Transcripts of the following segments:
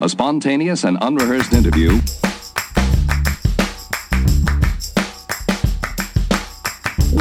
a spontaneous and unrehearsed interview.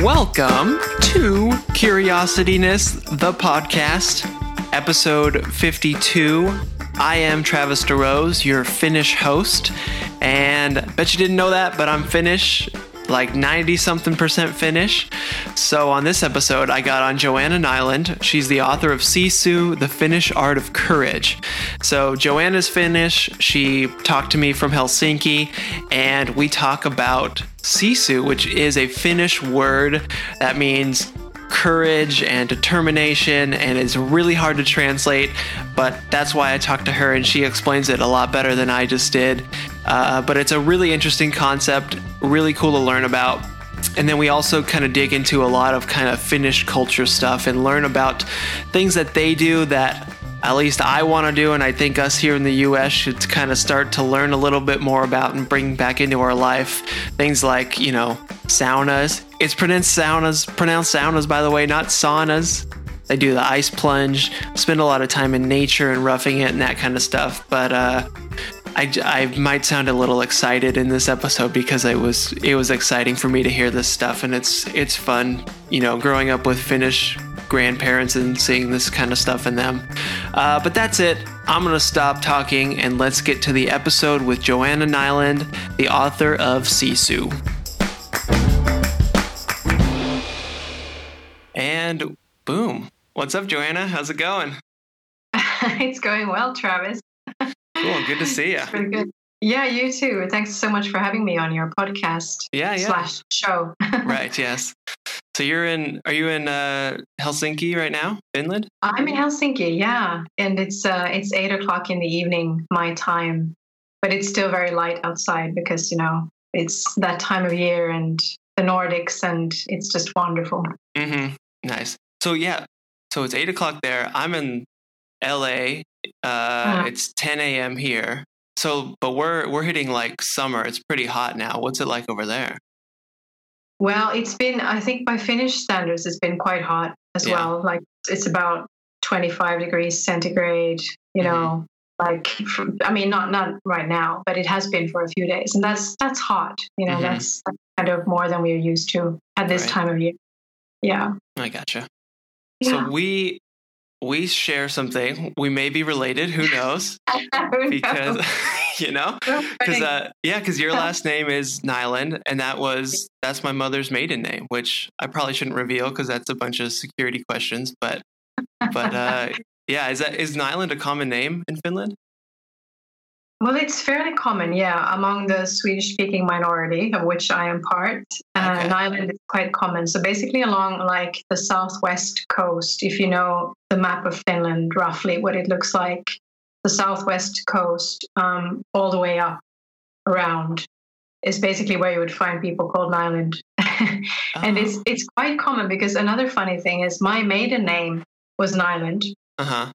Welcome to Curiosityness, the podcast, episode 52. I am Travis DeRose, your Finnish host, and bet you didn't know that, but I'm Finnish, like 90 something percent Finnish. So on this episode, I got on Joanna Nylund. She's the author of Sisu, The Finnish Art of Courage. So Joanna's Finnish. She talked to me from Helsinki, and we talk about Sisu, which is a Finnish word that means courage and determination and it's really hard to translate but that's why i talked to her and she explains it a lot better than i just did uh, but it's a really interesting concept really cool to learn about and then we also kind of dig into a lot of kind of Finnish culture stuff and learn about things that they do that at least I want to do, and I think us here in the US should kind of start to learn a little bit more about and bring back into our life. Things like, you know, saunas. It's pronounced saunas, pronounced saunas, by the way, not saunas. They do the ice plunge, spend a lot of time in nature and roughing it and that kind of stuff. But uh, I, I might sound a little excited in this episode because it was it was exciting for me to hear this stuff and it's it's fun you know growing up with Finnish grandparents and seeing this kind of stuff in them. Uh, but that's it. I'm gonna stop talking and let's get to the episode with Joanna Nylund the author of Sisu. And boom. What's up Joanna? How's it going? It's going well Travis Cool. Good to see you. Good. Yeah, you too. Thanks so much for having me on your podcast. Yeah, yeah. Slash show. right. Yes. So you're in? Are you in uh, Helsinki right now, Finland? I'm in Helsinki. Yeah, and it's uh, it's eight o'clock in the evening my time, but it's still very light outside because you know it's that time of year and the Nordics, and it's just wonderful. Mm-hmm. Nice. So yeah, so it's eight o'clock there. I'm in LA uh, uh-huh. It's 10 a.m. here. So, but we're we're hitting like summer. It's pretty hot now. What's it like over there? Well, it's been I think by Finnish standards, it's been quite hot as yeah. well. Like it's about 25 degrees centigrade. You mm-hmm. know, like I mean, not not right now, but it has been for a few days, and that's that's hot. You know, mm-hmm. that's kind of more than we're used to at this right. time of year. Yeah, I gotcha. Yeah. So we we share something. We may be related. Who knows? because you know, because uh, yeah, because your last name is Nylund, and that was that's my mother's maiden name, which I probably shouldn't reveal because that's a bunch of security questions. But but uh, yeah, is that is Nylund a common name in Finland? Well, it's fairly common, yeah, among the Swedish speaking minority, of which I am part. Uh, okay. Is quite common. So basically, along like the southwest coast, if you know the map of Finland, roughly what it looks like, the southwest coast, um, all the way up around, is basically where you would find people called Nylund. and it's oh. it's quite common because another funny thing is my maiden name was Nylund. Uh-huh.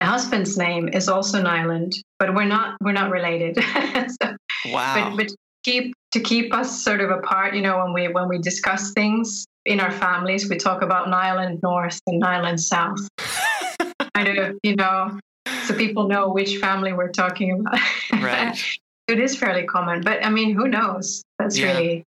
My husband's name is also Nylund, but we're not we're not related. so, wow. But, but keep to keep us sort of apart, you know, when we when we discuss things in our families, we talk about Nylund North and Nylund South. kind of, you know, so people know which family we're talking about. Right. it is fairly common, but I mean, who knows? That's yeah. really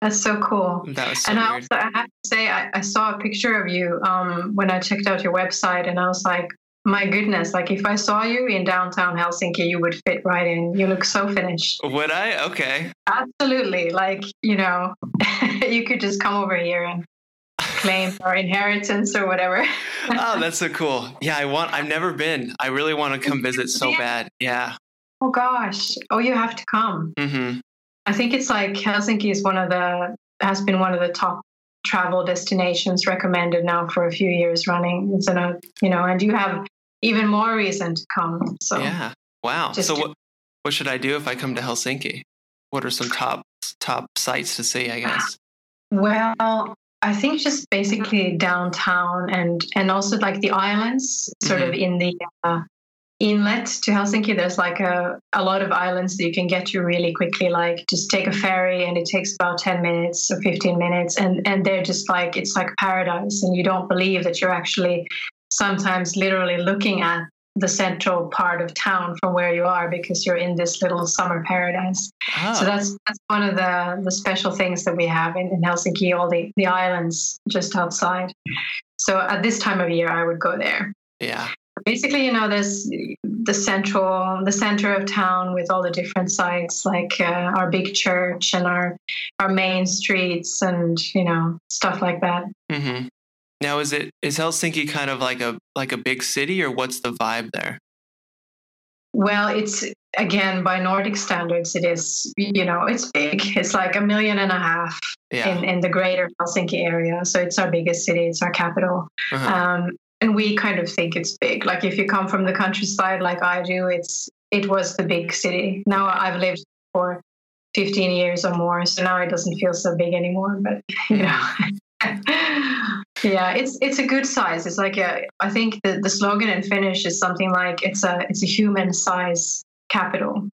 that's so cool. That was so and weird. I also I have to say I, I saw a picture of you um, when I checked out your website, and I was like, my goodness, like if I saw you in downtown Helsinki, you would fit right in. You look so Finnish. Would I? Okay. Absolutely. Like, you know, you could just come over here and claim our inheritance or whatever. oh, that's so cool. Yeah, I want I've never been. I really want to come visit so bad. Yeah. Oh gosh. Oh, you have to come. Mm-hmm. I think it's like Helsinki is one of the has been one of the top travel destinations recommended now for a few years running. It's in a you know, and you have even more reason to come. So yeah, wow. So what what should I do if I come to Helsinki? What are some top top sites to see? I guess. Well, I think just basically downtown and and also like the islands, sort mm-hmm. of in the uh, inlet to Helsinki, there's like a, a lot of islands that you can get to really quickly. Like just take a ferry and it takes about 10 minutes or 15 minutes. And, and they're just like, it's like paradise. And you don't believe that you're actually sometimes literally looking at the central part of town from where you are because you're in this little summer paradise. Oh. So that's that's one of the the special things that we have in, in Helsinki, all the, the islands just outside. So at this time of year I would go there. Yeah. Basically, you know, there's the central, the center of town with all the different sites, like uh, our big church and our our main streets, and you know, stuff like that. Mm-hmm. Now, is it is Helsinki kind of like a like a big city, or what's the vibe there? Well, it's again by Nordic standards, it is you know it's big. It's like a million and a half yeah. in in the greater Helsinki area, so it's our biggest city. It's our capital. Uh-huh. Um, and we kind of think it's big. Like if you come from the countryside, like I do, it's it was the big city. Now I've lived for 15 years or more, so now it doesn't feel so big anymore. But you know, yeah, it's it's a good size. It's like a. I think the, the slogan in Finnish is something like it's a it's a human size capital.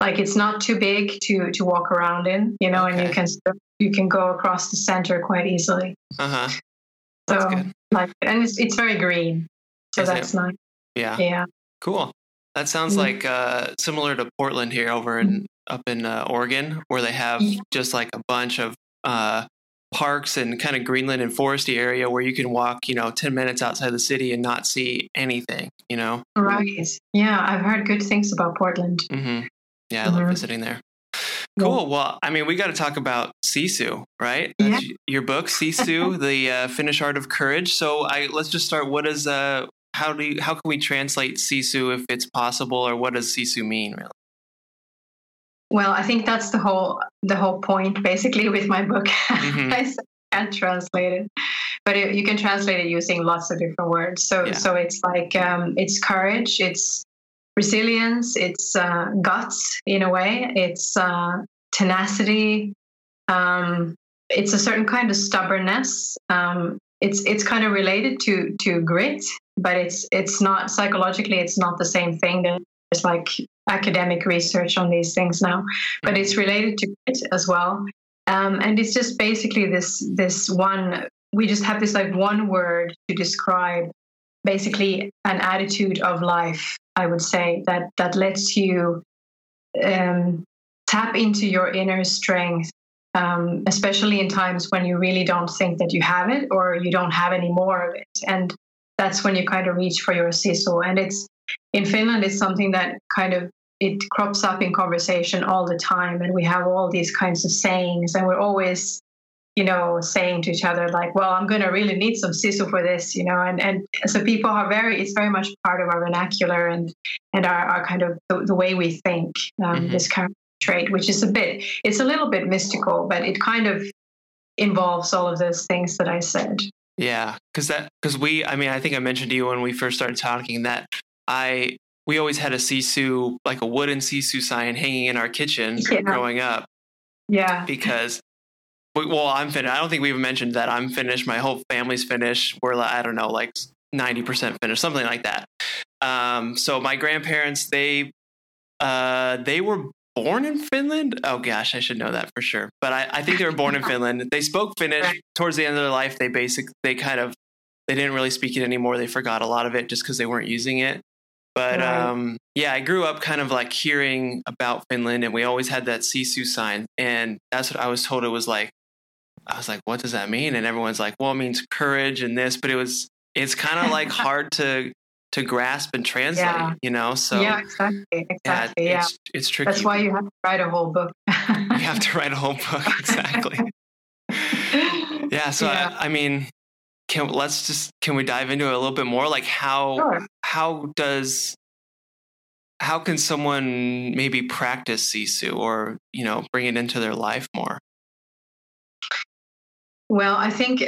Like it's not too big to to walk around in, you know, okay. and you can you can go across the center quite easily. Uh huh. So like and it's it's very green, so Is that's it? nice. Yeah. Yeah. Cool. That sounds mm-hmm. like uh, similar to Portland here over in up in uh, Oregon, where they have just like a bunch of uh, parks and kind of greenland and foresty area where you can walk, you know, ten minutes outside the city and not see anything. You know. Right. Yeah, I've heard good things about Portland. Mm-hmm. Yeah, I mm-hmm. love visiting there. Cool. Well, I mean, we got to talk about Sisu, right? Yeah. your book, Sisu, the uh, Finnish art of courage. So, I let's just start. What is uh, how do you, how can we translate Sisu if it's possible, or what does Sisu mean, really? Well, I think that's the whole the whole point, basically, with my book. Mm-hmm. I can't translate it, but it, you can translate it using lots of different words. So, yeah. so it's like um, it's courage, it's resilience, it's uh, guts in a way, it's uh, tenacity, um, it's a certain kind of stubbornness. Um, it's it's kind of related to to grit, but it's it's not psychologically it's not the same thing. There's like academic research on these things now, but it's related to it as well. Um, and it's just basically this this one. We just have this like one word to describe basically an attitude of life I would say that that lets you um, tap into your inner strength, um, especially in times when you really don't think that you have it or you don't have any more of it, and that's when you kind of reach for your sisu. And it's in Finland, it's something that kind of it crops up in conversation all the time, and we have all these kinds of sayings, and we're always you know, saying to each other like, "Well, I'm going to really need some sisu for this," you know, and and so people are very. It's very much part of our vernacular and and our, our kind of the, the way we think. Um, mm-hmm. This kind of trait, which is a bit, it's a little bit mystical, but it kind of involves all of those things that I said. Yeah, because that because we, I mean, I think I mentioned to you when we first started talking that I we always had a sisu like a wooden sisu sign hanging in our kitchen yeah. growing up. Yeah, because well, I'm Finnish. I don't think we even mentioned that I'm Finnish. My whole family's Finnish. We're I don't know, like 90% Finnish, something like that. Um, so my grandparents, they uh, they were born in Finland. Oh gosh, I should know that for sure. But I, I think they were born in Finland. They spoke Finnish towards the end of their life. They basic they kind of they didn't really speak it anymore. They forgot a lot of it just because they weren't using it. But right. um, yeah, I grew up kind of like hearing about Finland, and we always had that Sisu sign, and that's what I was told it was like I was like, what does that mean? And everyone's like, well, it means courage and this, but it was, it's kind of like hard to, to grasp and translate, yeah. you know? So yeah, exactly. Exactly. Yeah, it's, yeah. it's tricky. That's why you have to write a whole book. you have to write a whole book. Exactly. yeah. So yeah. I, I, mean, can let's just, can we dive into it a little bit more? Like how, sure. how does, how can someone maybe practice Sisu or, you know, bring it into their life more? Well, I think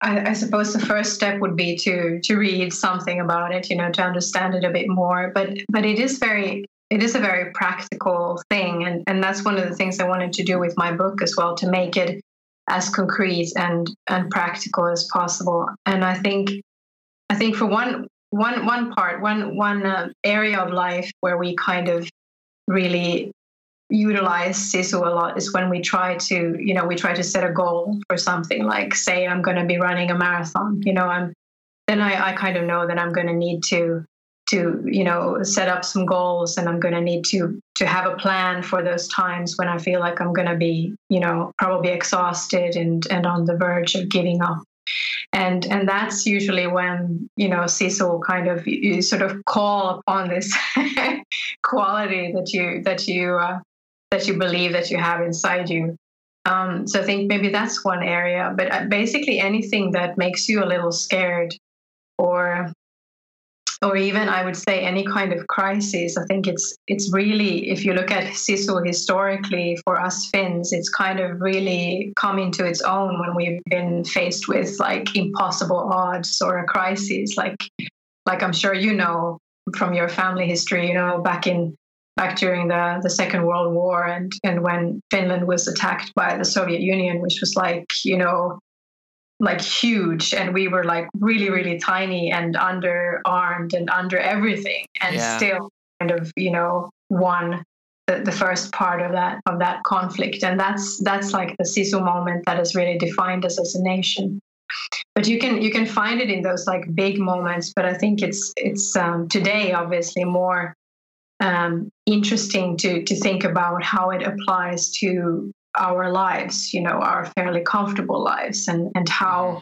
I, I, suppose the first step would be to to read something about it, you know, to understand it a bit more. But but it is very it is a very practical thing, and and that's one of the things I wanted to do with my book as well to make it as concrete and and practical as possible. And I think I think for one one one part one one uh, area of life where we kind of really utilize sisu a lot is when we try to you know we try to set a goal for something like say i'm going to be running a marathon you know i'm then I, I kind of know that i'm going to need to to you know set up some goals and i'm going to need to to have a plan for those times when i feel like i'm going to be you know probably exhausted and and on the verge of giving up. And and that's usually when you know sisu kind of you sort of call upon this quality that you that you uh, that you believe that you have inside you. Um, so I think maybe that's one area, but uh, basically anything that makes you a little scared or or even I would say any kind of crisis. I think it's it's really if you look at Sisu historically for us Finns, it's kind of really come into its own when we've been faced with like impossible odds or a crisis. Like like I'm sure you know from your family history, you know, back in back during the, the Second World War and, and when Finland was attacked by the Soviet Union, which was like, you know, like huge and we were like really really tiny and underarmed and under everything and yeah. still kind of you know won the, the first part of that of that conflict. And that's that's like the sisu moment that has really defined us as a nation but you can you can find it in those like big moments but i think it's it's um, today obviously more um, interesting to to think about how it applies to our lives, you know, our fairly comfortable lives, and and how mm-hmm.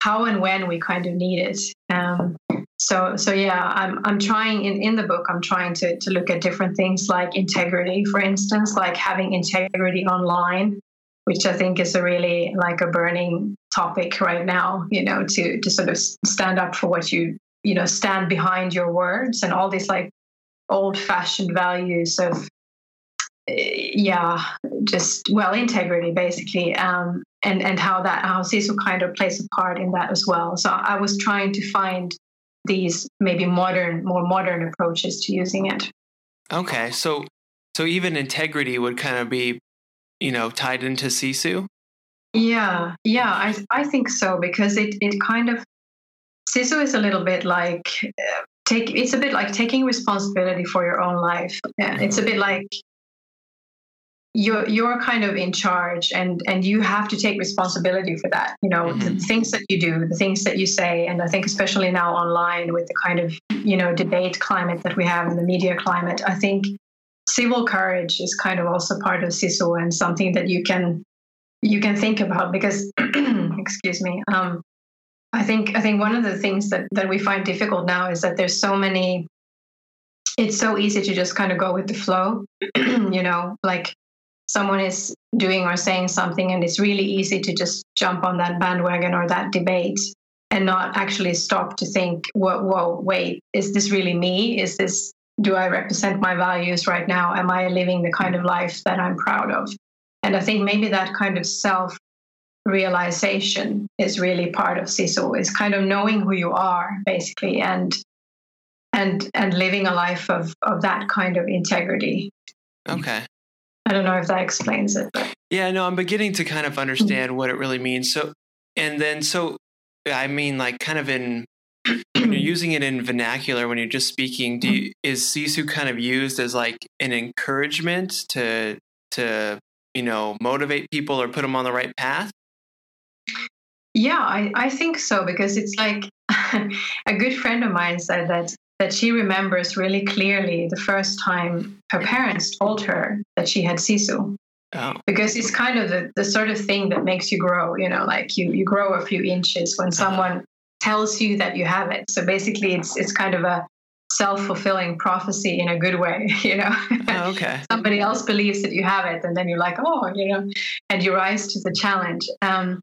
how and when we kind of need it. Um, so so yeah, I'm I'm trying in in the book. I'm trying to to look at different things like integrity, for instance, like having integrity online, which I think is a really like a burning topic right now. You know, to to sort of stand up for what you you know stand behind your words and all these like old fashioned values of yeah, just well integrity basically, um, and and how that how Sisu kind of plays a part in that as well. So I was trying to find these maybe modern, more modern approaches to using it. Okay, so so even integrity would kind of be, you know, tied into Sisu. Yeah, yeah, I I think so because it it kind of Sisu is a little bit like uh, take it's a bit like taking responsibility for your own life. Yeah, It's a bit like you're you're kind of in charge and and you have to take responsibility for that you know mm-hmm. the things that you do the things that you say and i think especially now online with the kind of you know debate climate that we have in the media climate i think civil courage is kind of also part of sisu and something that you can you can think about because excuse me um, i think i think one of the things that that we find difficult now is that there's so many it's so easy to just kind of go with the flow you know like someone is doing or saying something and it's really easy to just jump on that bandwagon or that debate and not actually stop to think whoa, whoa wait is this really me? Is this do i represent my values right now? Am i living the kind of life that i'm proud of? And i think maybe that kind of self realization is really part of sisu. Is kind of knowing who you are basically and and and living a life of of that kind of integrity. Okay I don't know if that explains it. But. Yeah, no, I'm beginning to kind of mm-hmm. understand what it really means. So, and then, so, I mean, like, kind of in when you're using it in vernacular when you're just speaking, do mm-hmm. you, is Sisu kind of used as like an encouragement to to you know motivate people or put them on the right path? Yeah, I, I think so because it's like a good friend of mine said that that she remembers really clearly the first time her parents told her that she had sisu. Oh. Because it's kind of the, the sort of thing that makes you grow, you know, like you, you grow a few inches when uh-huh. someone uh-huh. tells you that you have it. So basically it's it's kind of a self-fulfilling prophecy in a good way, you know. Oh, okay. Somebody else believes that you have it and then you're like, oh, you know, and you rise to the challenge. Um,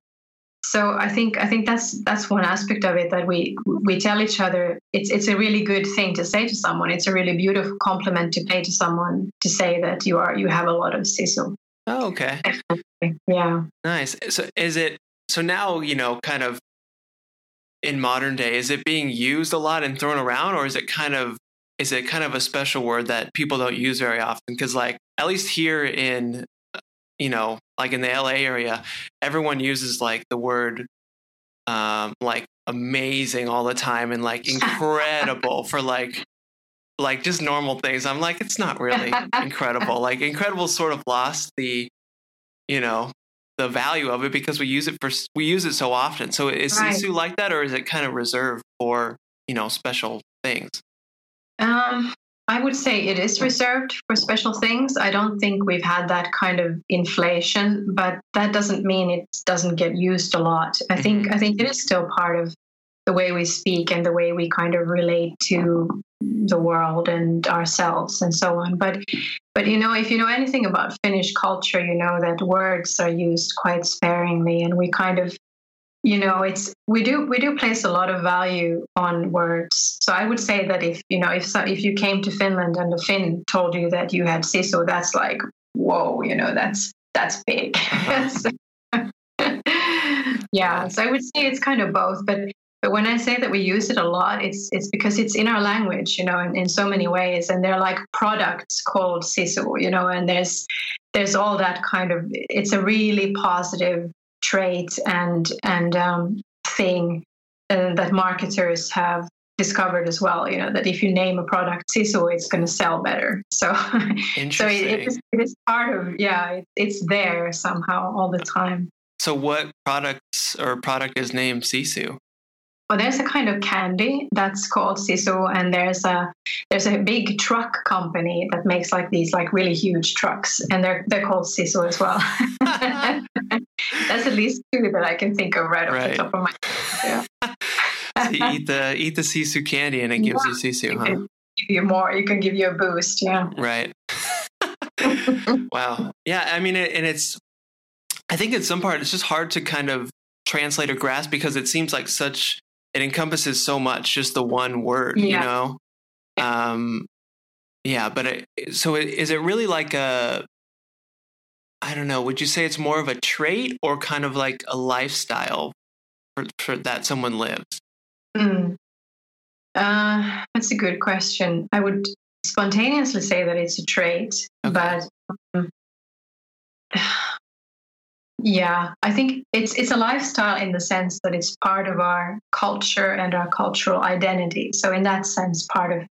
so I think I think that's that's one aspect of it that we we tell each other it's it's a really good thing to say to someone. It's a really beautiful compliment to pay to someone to say that you are you have a lot of sisu. Oh, okay. Yeah. Nice. So is it so now, you know, kind of in modern day, is it being used a lot and thrown around or is it kind of is it kind of a special word that people don't use very often? Because like at least here in uh, you know, like in the LA area, everyone uses like the word um, like amazing all the time and like incredible for like like just normal things. I'm like, it's not really incredible. Like incredible sort of lost the, you know, the value of it because we use it for we use it so often. So is right. Sisu like that, or is it kind of reserved for you know special things? Um, I would say it is reserved for special things. I don't think we've had that kind of inflation, but that doesn't mean it doesn't get used a lot. I think Mhm. I think it is still part of the way we speak and the way we kind of relate to the world and ourselves and so on. But but you know, if you know anything about Finnish culture, you know that words are used quite sparingly and we kind of you know it's we do we do place a lot of value on words. So i would say that if you know if so, if you came to finland and a finn told you that you had sisu that's like whoa you know that's that's big. Uh-huh. Yeah so i would say it's kind of both but but when i say that we use it a lot it's it's because it's in our language you know in, in so many ways and they're like products called sisu you know and there's there's all that kind of it's a really positive trait and and um, thing uh, that marketers have discovered as well. You know that if you name a product Sisu, it's going to sell better. So so it, it, is, it is part of yeah, it, it's there somehow all the time. so what products or product is named Sisu? Well, there's a kind of candy that's called Sisu, and there's a there's a big truck company that makes like these like really huge trucks, and they're they're called Sisu as well. that's at least two that I can think of right off Right. the top of my head. yeah. So you eat the eat the Sisu candy and it gives you Sisu, huh? give you more. You can give you a boost. Yeah. Right. wow. Yeah. I mean, it, and it's, I think in some part, it's just hard to kind of translate or grasp because it seems like such, it encompasses so much, just the one word, you know? Um, yeah. But it, so it, is it really like a, I don't know, would you say it's more of a trait or kind of like a lifestyle for, for that someone lives? Mm. Uh, that's a good question. I would spontaneously say that it's a trait, Okay. but um, yeah, I think it's it's a lifestyle in the sense that it's part of our culture and our cultural identity. So in that sense, part of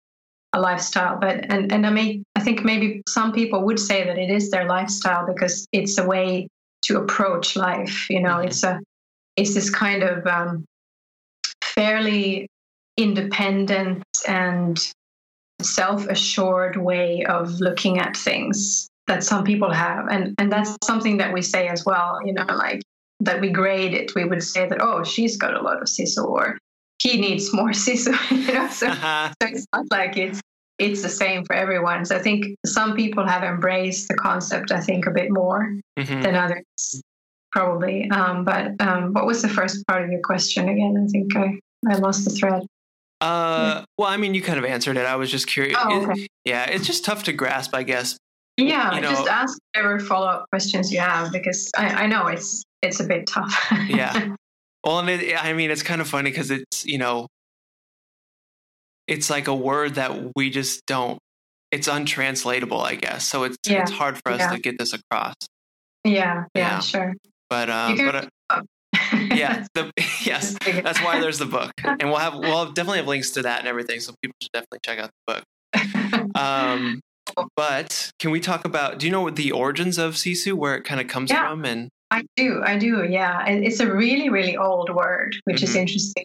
a lifestyle. But and and I mean, I think maybe some people would say that it is their lifestyle because it's a way to approach life. You know, Mhm. it's a it's this kind of um, fairly independent and self-assured way of looking at things that some people have and and that's something that we say as well you know like that we grade it we would say that oh she's got a lot of sisu or he needs more sisu you know so, so it's not like it's it's the same for everyone so i think some people have embraced the concept i think a bit more Mhm. than others probably um, but um, what was the first part of your question again i think i i lost the thread Uh, well, I mean, you kind of answered it. I was just curious. Oh, It- yeah, it's just tough to grasp, I guess. Yeah, you know- just ask whatever follow up questions you have because I, I know it's it's a bit tough. Yeah. Well, and it, I mean, it's kind of funny because it's you know, it's like a word that we just don't. It's untranslatable, I guess. So it's Yeah, it's hard for us yeah. to get this across. yeah, yeah, Yeah. sure. But can- but uh, yeah, the, yes, that's why there's the book, and we'll have we'll definitely have links to that and everything, so people should definitely check out the book. Um, but can we talk about? Do you know what the origins of Sisu, where it kind of comes Yeah. from, and I do, I do. Yeah, it's a really, really old word, which is Mhm. interesting.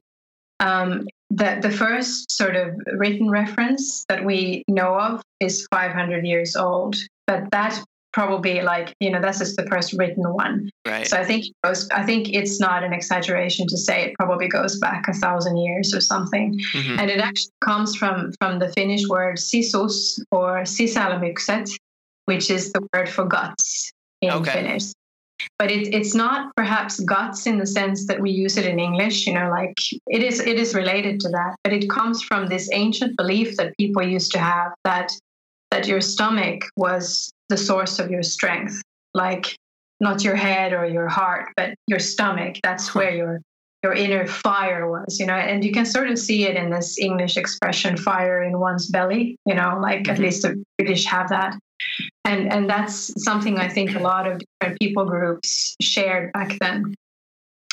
Um, the the first sort of written reference that we know of is 500 years old, but that probably like you know that's just the first written one. right? So I think it goes, I think it's not an exaggeration to say it probably goes back a thousand years or something. Mhm. And it actually comes from from the Finnish word sisus or sisälmykset, which is the word for guts in Okay. Finnish. But it, it's not perhaps guts in the sense that we use it in English. You know, like it is it is related to that, but it comes from this ancient belief that people used to have that that your stomach was the source of your strength, like not your head or your heart, but your stomach. That's where your your inner fire was, you know, and you can sort of see it in this English expression, fire in one's belly, you know, like at Mhm. least the British have that. And and that's something I think a lot of different people groups shared back then.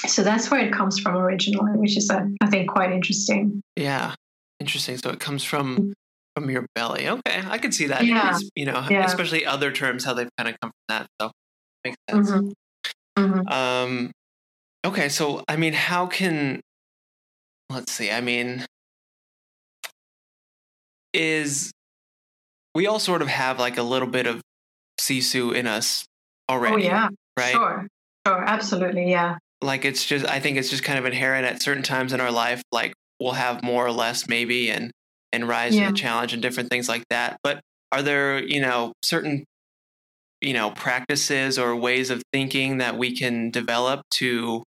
So that's where it comes from originally, which is uh, I think quite interesting. Yeah, interesting. So it comes from from your belly. Okay, I could see that. Yeah. You know, Yeah. especially other terms how they've kind of come from that. So makes sense. Mhm. Mhm. Um, okay, so I mean, how can let's see? I mean, is we all sort of have like a little bit of sisu in us already. Oh yeah, right. Sure, sure, absolutely, yeah. Like it's just, I think it's just kind of inherent at certain times in our life. Like we'll have more or less maybe, and and rise yeah. to the challenge and different things like that. But are there, you know, certain you know practices or ways of thinking that we can develop to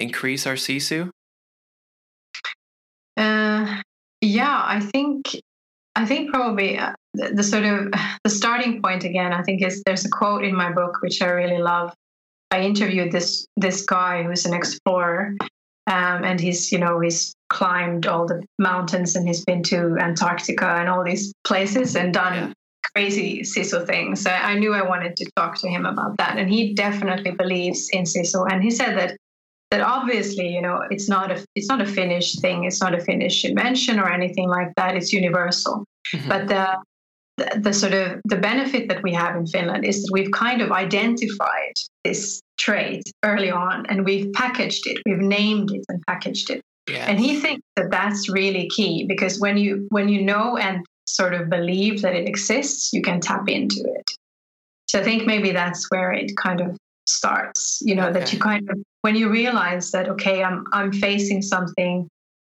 increase our sisu? Uh, yeah, I think I think probably uh, the, the, sort of the starting point again. I think is there's a quote in my book which I really love. I interviewed this this guy who's an explorer, um, and he's you know he's climbed all the mountains and he's been to Antarctica and all these places and done yeah. crazy Sisu things. So I knew I wanted to talk to him about that, and he definitely believes in Sisu. And he said that that obviously you know it's not a it's not a finnish thing it's not a finnish invention or anything like that it's universal. Mm-hmm. but the, the, the sort of the benefit that we have in finland is that we've kind of identified this trait early on and we've packaged it we've named it and packaged it. And he thinks that that's really key because when you when you know and sort of believe that it exists you can tap into it. So i think maybe that's where it kind of starts you know okay. that you kind of when you realize that okay i'm i'm facing something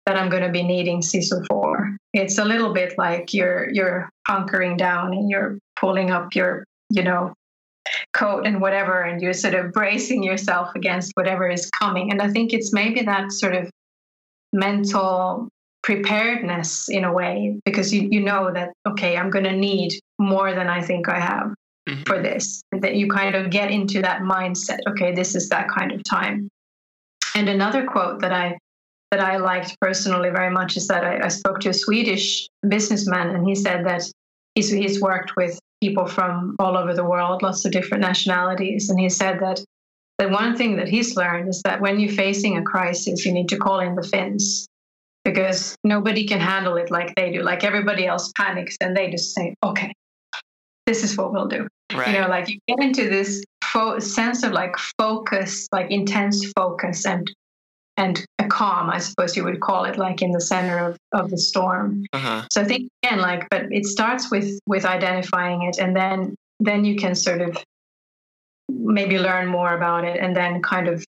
that i'm going to be needing sisu for it's a little bit like you're you're hunkering down and you're pulling up your you know coat and whatever and you're sort of bracing yourself against whatever is coming and i think it's maybe that sort of mental preparedness in a way because you, you know that okay i'm going to need more than i think i have mm-hmm. for this that you kind of get into that mindset okay this is that kind of time. And another quote that i that i liked personally very much is that i, I spoke to a swedish businessman and he said that he's, he's worked with people from all over the world lots of different nationalities. And he said that the one thing that he's learned is that when you're facing a crisis you need to call in the finns because nobody can handle it like they do. Like everybody else panics and they just say okay this is what we'll do. Right. You know, like you get into this fo- sense of like focus, like intense focus and and a calm, I suppose you would call it, like in the center of, of the storm. Uh-huh. So I think again, like, but it starts with with identifying it, and then then you can sort of maybe learn more about it, and then kind of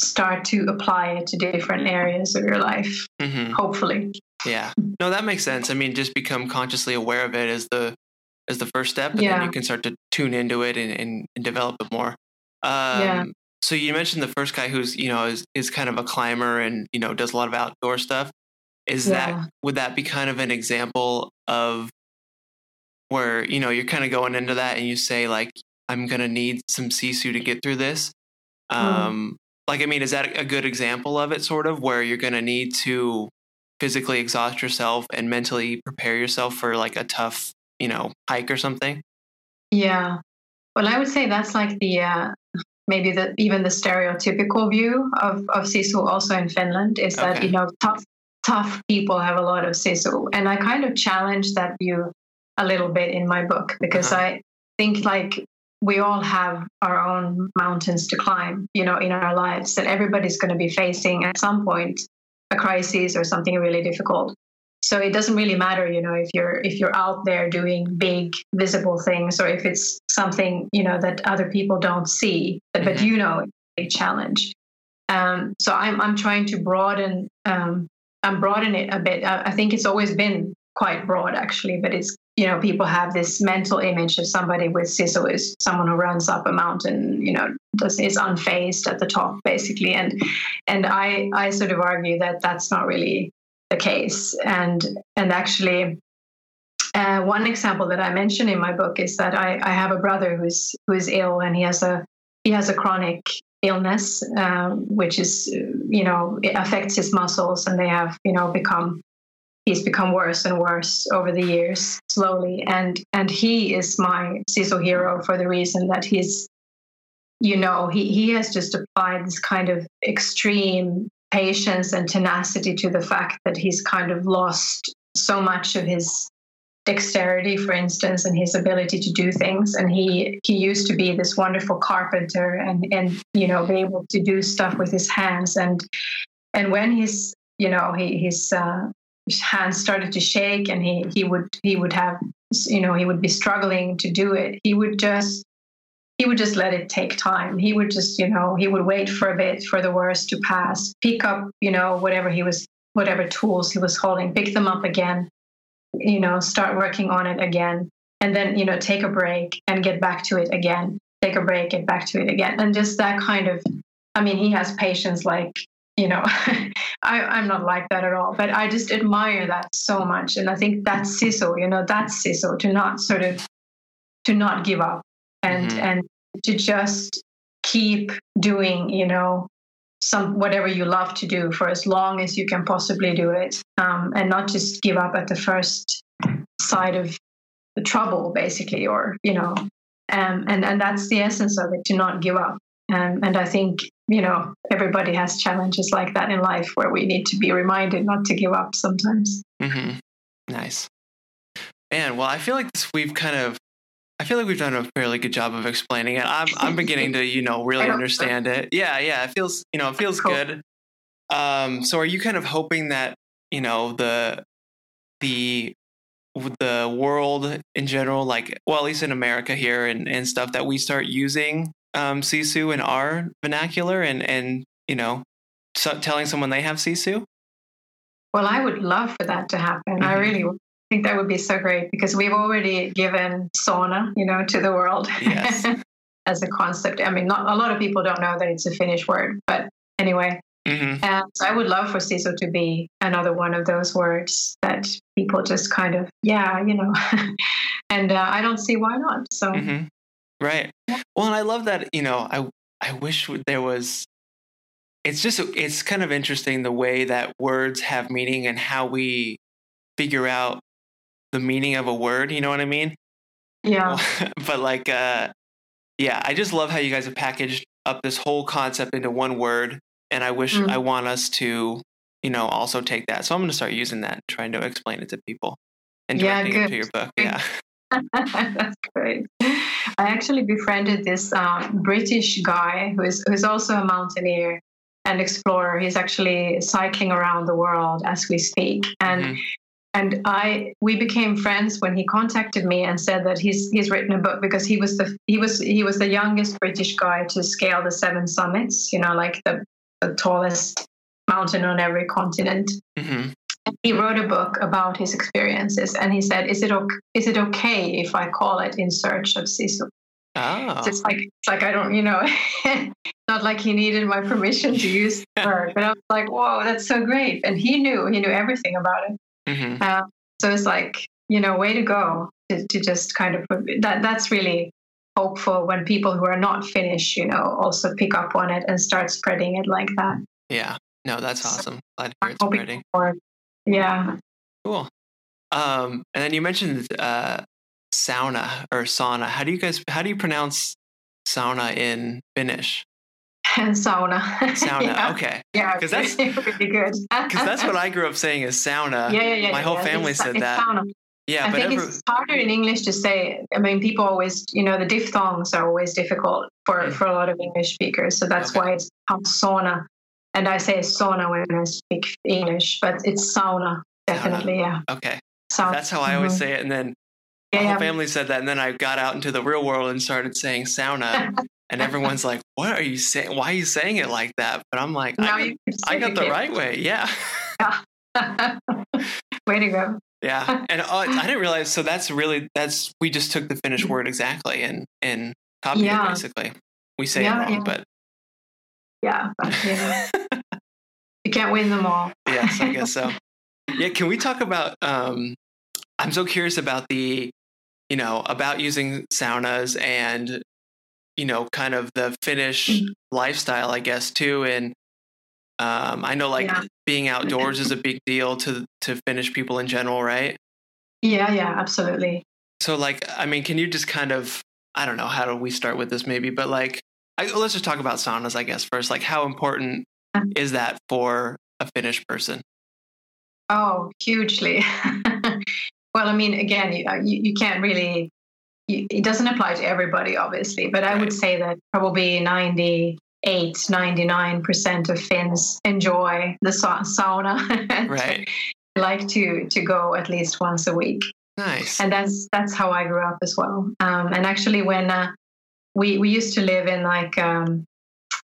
start to apply it to different areas of your life. Mm-hmm. Hopefully. Yeah. No, that makes sense. I mean, just become consciously aware of it as the as the first step, and yeah. then you can start to tune into it and, and, and develop it more. Um, yeah. So you mentioned the first guy who's you know is is kind of a climber and you know does a lot of outdoor stuff. Is yeah. that would that be kind of an example of where you know you're kind of going into that and you say like I'm gonna need some sisu to get through this. Mm. Um, mm. Like I mean, is that a good example of it? Sort of where you're gonna need to physically exhaust yourself and mentally prepare yourself for like a tough you know, hike or something? Yeah. Well, I would say that's like the uh, maybe the even the stereotypical view of of sisu also in Finland is that okay. you know tough tough people have a lot of sisu, and I kind of challenge that view a little bit in my book because uh-huh. I think like we all have our own mountains to climb, you know, in our lives that everybody's going to be facing at some point a crisis or something really difficult so it doesn't really matter you know if you're if you're out there doing big visible things or if it's something you know that other people don't see but, mm-hmm. but you know a challenge. Um, so I'm, I'm trying to broaden um, i'm broaden it a bit. I, I think it's always been quite broad actually but it's you know people have this mental image of somebody with sisu is someone who runs up a mountain you know does is unfazed at the top basically. And and i i sort of argue that that's not really the case. And and actually, uh, one example that I mention in my book is that I, I have a brother who's who's ill and he has a he has a chronic illness, um, which is you know it affects his muscles and they have you know become he's become worse and worse over the years slowly and and he is my sisu hero for the reason that he's you know he he has just applied this kind of extreme patience and tenacity to the fact that he's kind of lost so much of his dexterity for instance and his ability to do things. And he he used to be this wonderful carpenter and and you know be able to do stuff with his hands. And and when he's you know he he's uh, his hands started to shake and he he would he would have you know he would be struggling to do it he would just he would just let it take time. He would just you know he would wait for a bit for the worst to pass pick up you know whatever he was whatever tools he was holding pick them up again you know start working on it again and then you know take a break and get back to it again take a break get back to it again. And just that kind of i mean he has patience like you know I, am not like that at all but i just admire that so much. And i think that's sisu you know that's sisu to not sort of to not give up and mm-hmm. and to just keep doing you know some whatever you love to do for as long as you can possibly do it um, and not just give up at the first side of the trouble basically or you know um, and and that's the essence of it to not give up um, and i think you know, everybody has challenges like that in life where we need to be reminded not to give up sometimes. Mm-hmm. Nice. Man, well, I feel like this, we've kind of, I feel like we've done a fairly good job of explaining it. I'm, I'm beginning to, you know, really understand it. Yeah, yeah, it feels, you know, it feels cool. good. Um, so are you kind of hoping that, you know, the, the, the world in general, like, well, at least in America here and, and stuff, that we start using um, Sisu in our vernacular and and you know so telling someone they have Sisu? Well, I would love for that to happen. Mm-hmm. I really think that would be so great because we've already given sauna, you know, to the world yes. as a concept. I mean, not a lot of people don't know that it's a Finnish word, but anyway. Mm-hmm. And so I would love for Sisu to be another one of those words that people just kind of, yeah, you know, and uh, I don't see why not. So mm-hmm. Right. Well, and I love that, you know, I I wish there was it's just it's kind of interesting the way that words have meaning and how we figure out the meaning of a word, you know what I mean? Yeah. but like uh yeah, I just love how you guys have packaged up this whole concept into one word and I wish mm. I want us to, you know, also take that. So I'm going to start using that and trying to explain it to people and directing yeah, it to your book. Yeah. That's great. I actually befriended this um, British guy who is who's also a mountaineer and explorer. He's actually cycling around the world as we speak, and mm-hmm. And I we became friends when he contacted me and said that he's he's written a book because he was the he was he was the youngest British guy to scale the seven summits. You know, like the, the tallest mountain on every continent. Mm-hmm he wrote a book about his experiences and he said is it okay, is it okay if i call it in search of sisu oh. So it's like it's like i don't you know not like he needed my permission to use the word but i was like whoa that's so great and he knew he knew everything about it mm-hmm. uh, so it's like you know way to go to, to just kind of that that's really hopeful when people who are not Finnish you know also pick up on it and start spreading it like that yeah no that's awesome glad to hear it's spreading yeah. Cool. Um, and then you mentioned uh, sauna or sauna. How do you guys? How do you pronounce sauna in Finnish? sauna. Sauna. yeah. Okay. Yeah, because that's pretty good. Because that's what I grew up saying is sauna. Yeah, yeah, yeah. My whole yeah, family said that. Sauna. Yeah, I think ever... it's harder in English to say. I mean, people always, you know, the diphthongs are always difficult for mm. for a lot of English speakers. So that's okay. why it's sauna and I say sauna when I speak English, but it's sauna definitely. Sauna. Yeah. Okay. Sauna. That's how I always mm-hmm. say it, and then yeah, my whole family said that, and then I got out into the real world and started saying sauna, and everyone's like, "What are you saying? Why are you saying it like that?" But I'm like, I, got, I got the right way. Yeah. Yeah. way to go. Yeah, and uh, I didn't realize. So that's really that's we just took the Finnish word exactly and and copied yeah. it basically. We say yeah, it wrong, but yeah, but, you, know, you can't win them all. yes, I guess so. Yeah, can we talk about? Um, I'm so curious about the, you know, about using saunas and, you know, kind of the Finnish mm-hmm. lifestyle, I guess, too. And um, I know, like, yeah. being outdoors is a big deal to to Finnish people in general, right? Yeah, yeah, absolutely. So, like, I mean, can you just kind of, I don't know, how do we start with this, maybe, but like, I, let's just talk about saunas, I guess, first. Like, how important is that for a Finnish person? Oh, hugely. well, I mean, again, you, uh, you, can't really, it doesn't apply to everybody, obviously, but I would say that probably 98, 99% of Finns enjoy the sa- sauna. right. like to to go at least once a week. Nice. And that's that's how I grew up as well. Um, and actually, when uh, we we used to live in like um,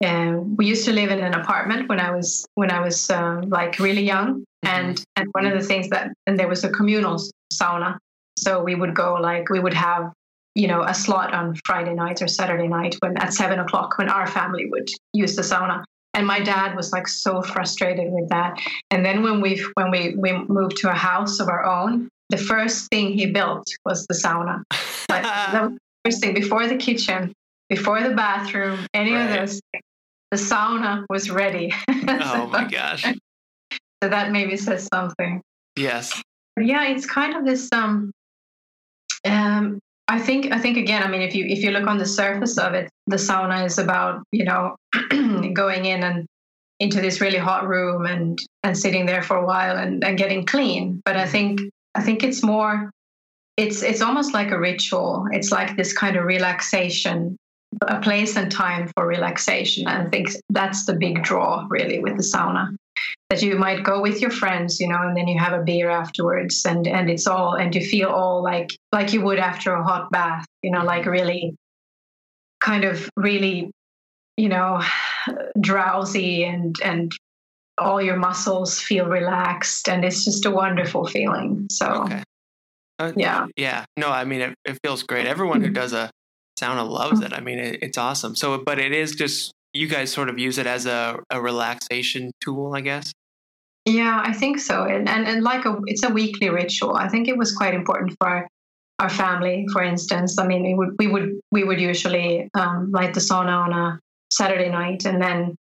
uh, we used to live in an apartment when I was when I was uh, like really young, mm-hmm. and and one of the things that and there was a communal sauna, so we would go like we would have you know a slot on Friday night or Saturday night when at seven o'clock when our family would use the sauna, and my dad was like so frustrated with that. And then when we when we we moved to a house of our own, the first thing he built was the sauna. But the first thing before the kitchen, before the bathroom, any right. of those. Things. The sauna was ready. oh my gosh! So that maybe says something. Yes. But yeah, it's kind of this. Um, um, I think I think again, I mean, if you if you look on the surface of it, the sauna is about you know going in and into this really hot room and and sitting there for a while and, and getting clean. But I think I think it's more it's it's almost like a ritual. It's like this kind of relaxation, a place and time for relaxation. And I think that's the big draw really with the sauna that you might go with your friends you know and then you have a beer afterwards and and it's all and you feel all like like you would after a hot bath you know like really kind of really you know drowsy and and all your muscles feel relaxed and it's just a wonderful feeling so okay. uh, yeah. yeah. No i mean it, it feels great. Everyone who mm-hmm. does a sauna loves it. I mean it, it's awesome. So but it is just you guys sort of use it as a, a relaxation tool, I guess. Yeah, I think so. And, and and like a it's a weekly ritual. I think it was quite important for our, our family, for instance. I mean, we would we would we would usually um, light the sauna on a Saturday night, and then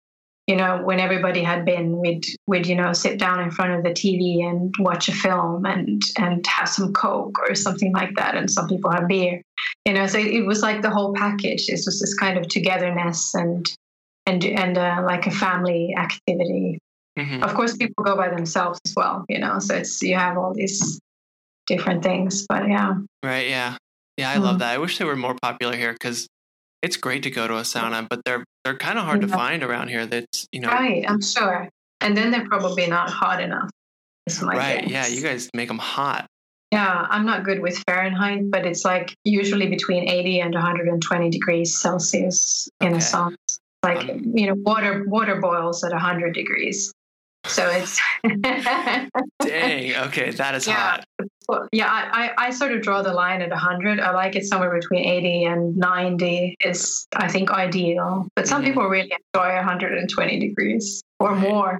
you know when everybody had been, we'd we'd you know sit down in front of the TV and watch a film and and have some coke or something like that. And some people have beer, you know. So it, it was like the whole package. It was this kind of togetherness and and and uh, like a family activity. Mm-hmm. Of course, people go by themselves as well, you know. So it's you have all these different things, but yeah. Right. Yeah. Yeah. I mm love that. I wish they were more popular here because it's great to go to a sauna, but they're they're kind of hard yeah. to find around here. That's you know. Right. I'm sure. And then they're probably not hot enough. right. Guess. Yeah. You guys make them hot. Yeah, I'm not good with Fahrenheit, but it's like usually between 80 and 120 degrees Celsius in a sauna like you know water water boils at 100 degrees. So it's dang okay that is yeah. hot. Yeah I, I, I sort of draw the line at 100 i like it somewhere between 80 and 90 is i think ideal. But some mm-hmm. people really enjoy 120 degrees or more.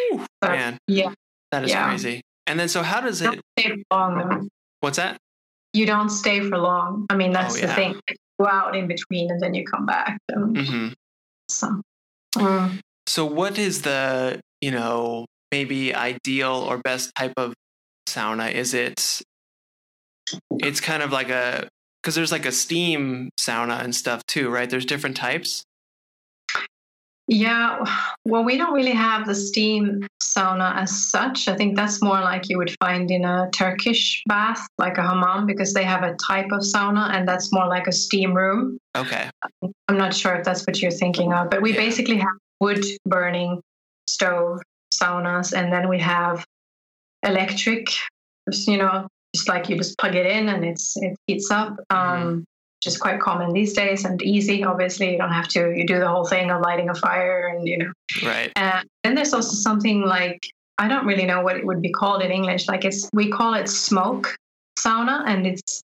Ooh, so, man. yeah. That is yeah. crazy. And then so how does it stay long though. what's that? You don't stay for long. I mean that's oh, yeah. the thing go out in between and then you come back. Mm-hmm. So, mm. so what is the you know maybe ideal or best type of sauna? Is it? It's kind of like a because there's like a steam sauna and stuff too, right? There's different types. Yeah, well, we don't really have the steam sauna as such. I think that's more like you would find in a Turkish bath, like a hammam, because they have a type of sauna and that's more like a steam room. Okay. I'm not sure if that's what you're thinking of, but we yeah. basically have wood burning stove saunas and then we have electric, you know, just like you just plug it in and it's it heats up. Mm-hmm. Um, which is quite common these days and easy. Obviously, you don't have to. You do the whole thing of lighting a fire, and you know. Right. And then there's also something like I don't really know what it would be called in English. Like it's we call it smoke sauna, and it's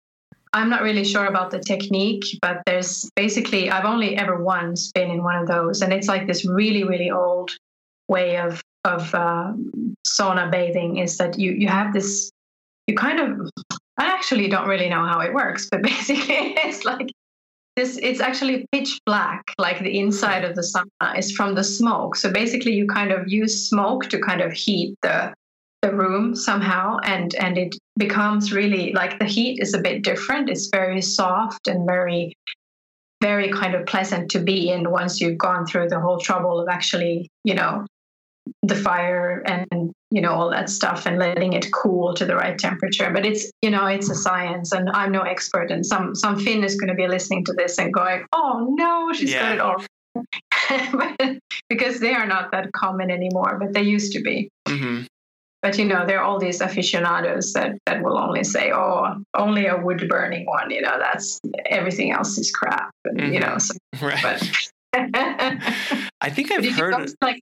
I'm not really sure about the technique, but there's basically I've only ever once been in one of those, and it's like this really really old way of of uh, sauna bathing is that you you have this you kind of I actually don't really know how it works, but basically it's like this it's actually pitch black, like the inside of the sauna is from the smoke. So basically you kind of use smoke to kind of heat the the room somehow and and it becomes really like the heat is a bit different. It's very soft and very very kind of pleasant to be in once you've gone through the whole trouble of actually, you know, the fire and you know all that stuff and letting it cool to the right temperature but it's you know it's a science and i'm no expert and some some finn is going to be listening to this and going oh no she's yeah. got it all because they are not that common anymore but they used to be mm-hmm. but you know, there are all these aficionados that that will only say, "Oh, only a wood burning one." You know, that's everything else is crap. And, mm-hmm. You know, so, right. But, I think I've heard. Like,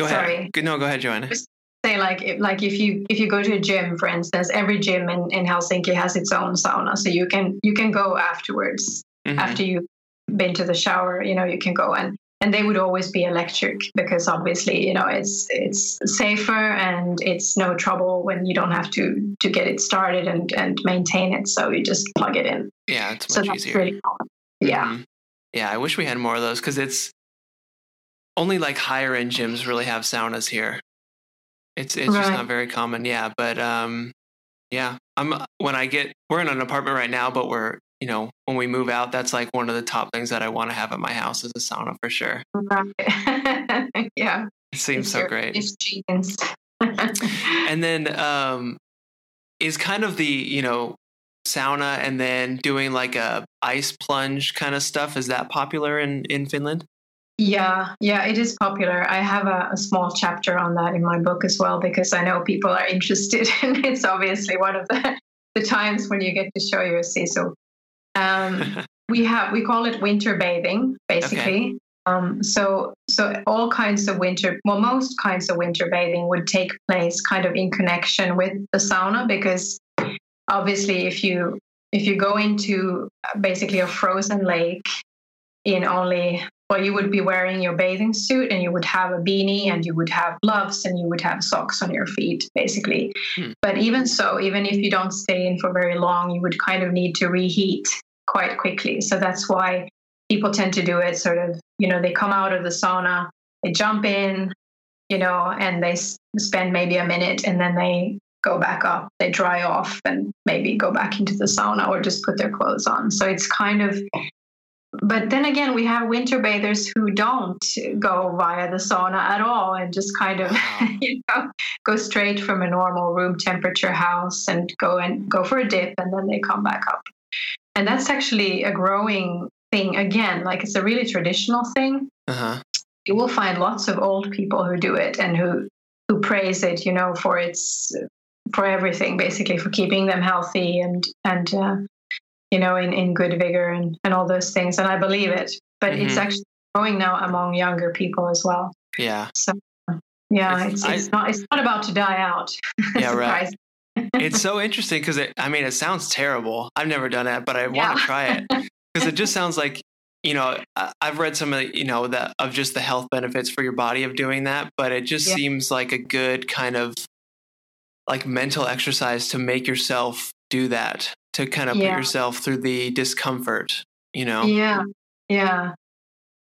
go ahead. Sorry. No, go ahead, Joanna. Just say like if, like if you if you go to a gym, for instance, every gym in, in Helsinki has its own sauna, so you can you can go afterwards mm-hmm. after you've been to the shower. You know, you can go and and they would always be electric because obviously you know it's it's safer and it's no trouble when you don't have to to get it started and and maintain it so you just plug it in yeah it's much so easier really cool. yeah mm-hmm. yeah i wish we had more of those because it's only like higher end gyms really have saunas here it's it's right. just not very common yeah but um yeah i'm when i get we're in an apartment right now but we're you know, when we move out, that's like one of the top things that I want to have at my house is a sauna for sure. Right. yeah. It seems it's so great. and then um, is kind of the, you know, sauna and then doing like a ice plunge kind of stuff. Is that popular in, in Finland? Yeah, yeah, it is popular. I have a, a, small chapter on that in my book as well because I know people are interested, and it's obviously one of the, the times when you get to show your sisu. Um, we have we call it winter bathing, basically. Okay. Um, so so all kinds of winter, well, most kinds of winter bathing would take place kind of in connection with the sauna because obviously if you if you go into basically a frozen lake in only well you would be wearing your bathing suit and you would have a beanie and you would have gloves and you would have socks on your feet basically hmm. but even so even if you don't stay in for very long you would kind of need to reheat quite quickly. So that's why people tend to do it sort of, you know, they come out of the sauna, they jump in, you know, and they spend maybe a minute and then they go back up, they dry off and maybe go back into the sauna or just put their clothes on. So it's kind of, but then again, we have winter bathers who don't go via the sauna at all and just kind of, you know, go straight from a normal room temperature house and go and go for a dip and then they come back up. And that's actually a growing thing again. Like it's a really traditional thing. Uh-huh. You will find lots of old people who do it and who who praise it, you know, for its for everything, basically for keeping them healthy and and uh, you know in, in good vigor and, and all those things. And I believe it. But mm-hmm. it's actually growing now among younger people as well. Yeah. So yeah, it's, it's, it's I, not it's not about to die out. Yeah, right it's so interesting because it, I mean, it sounds terrible. I've never done it, but I yeah. want to try it because it just sounds like you know I've read some of the, you know that of just the health benefits for your body of doing that, but it just yeah. seems like a good kind of like mental exercise to make yourself do that to kind of yeah. put yourself through the discomfort. You know? Yeah, yeah.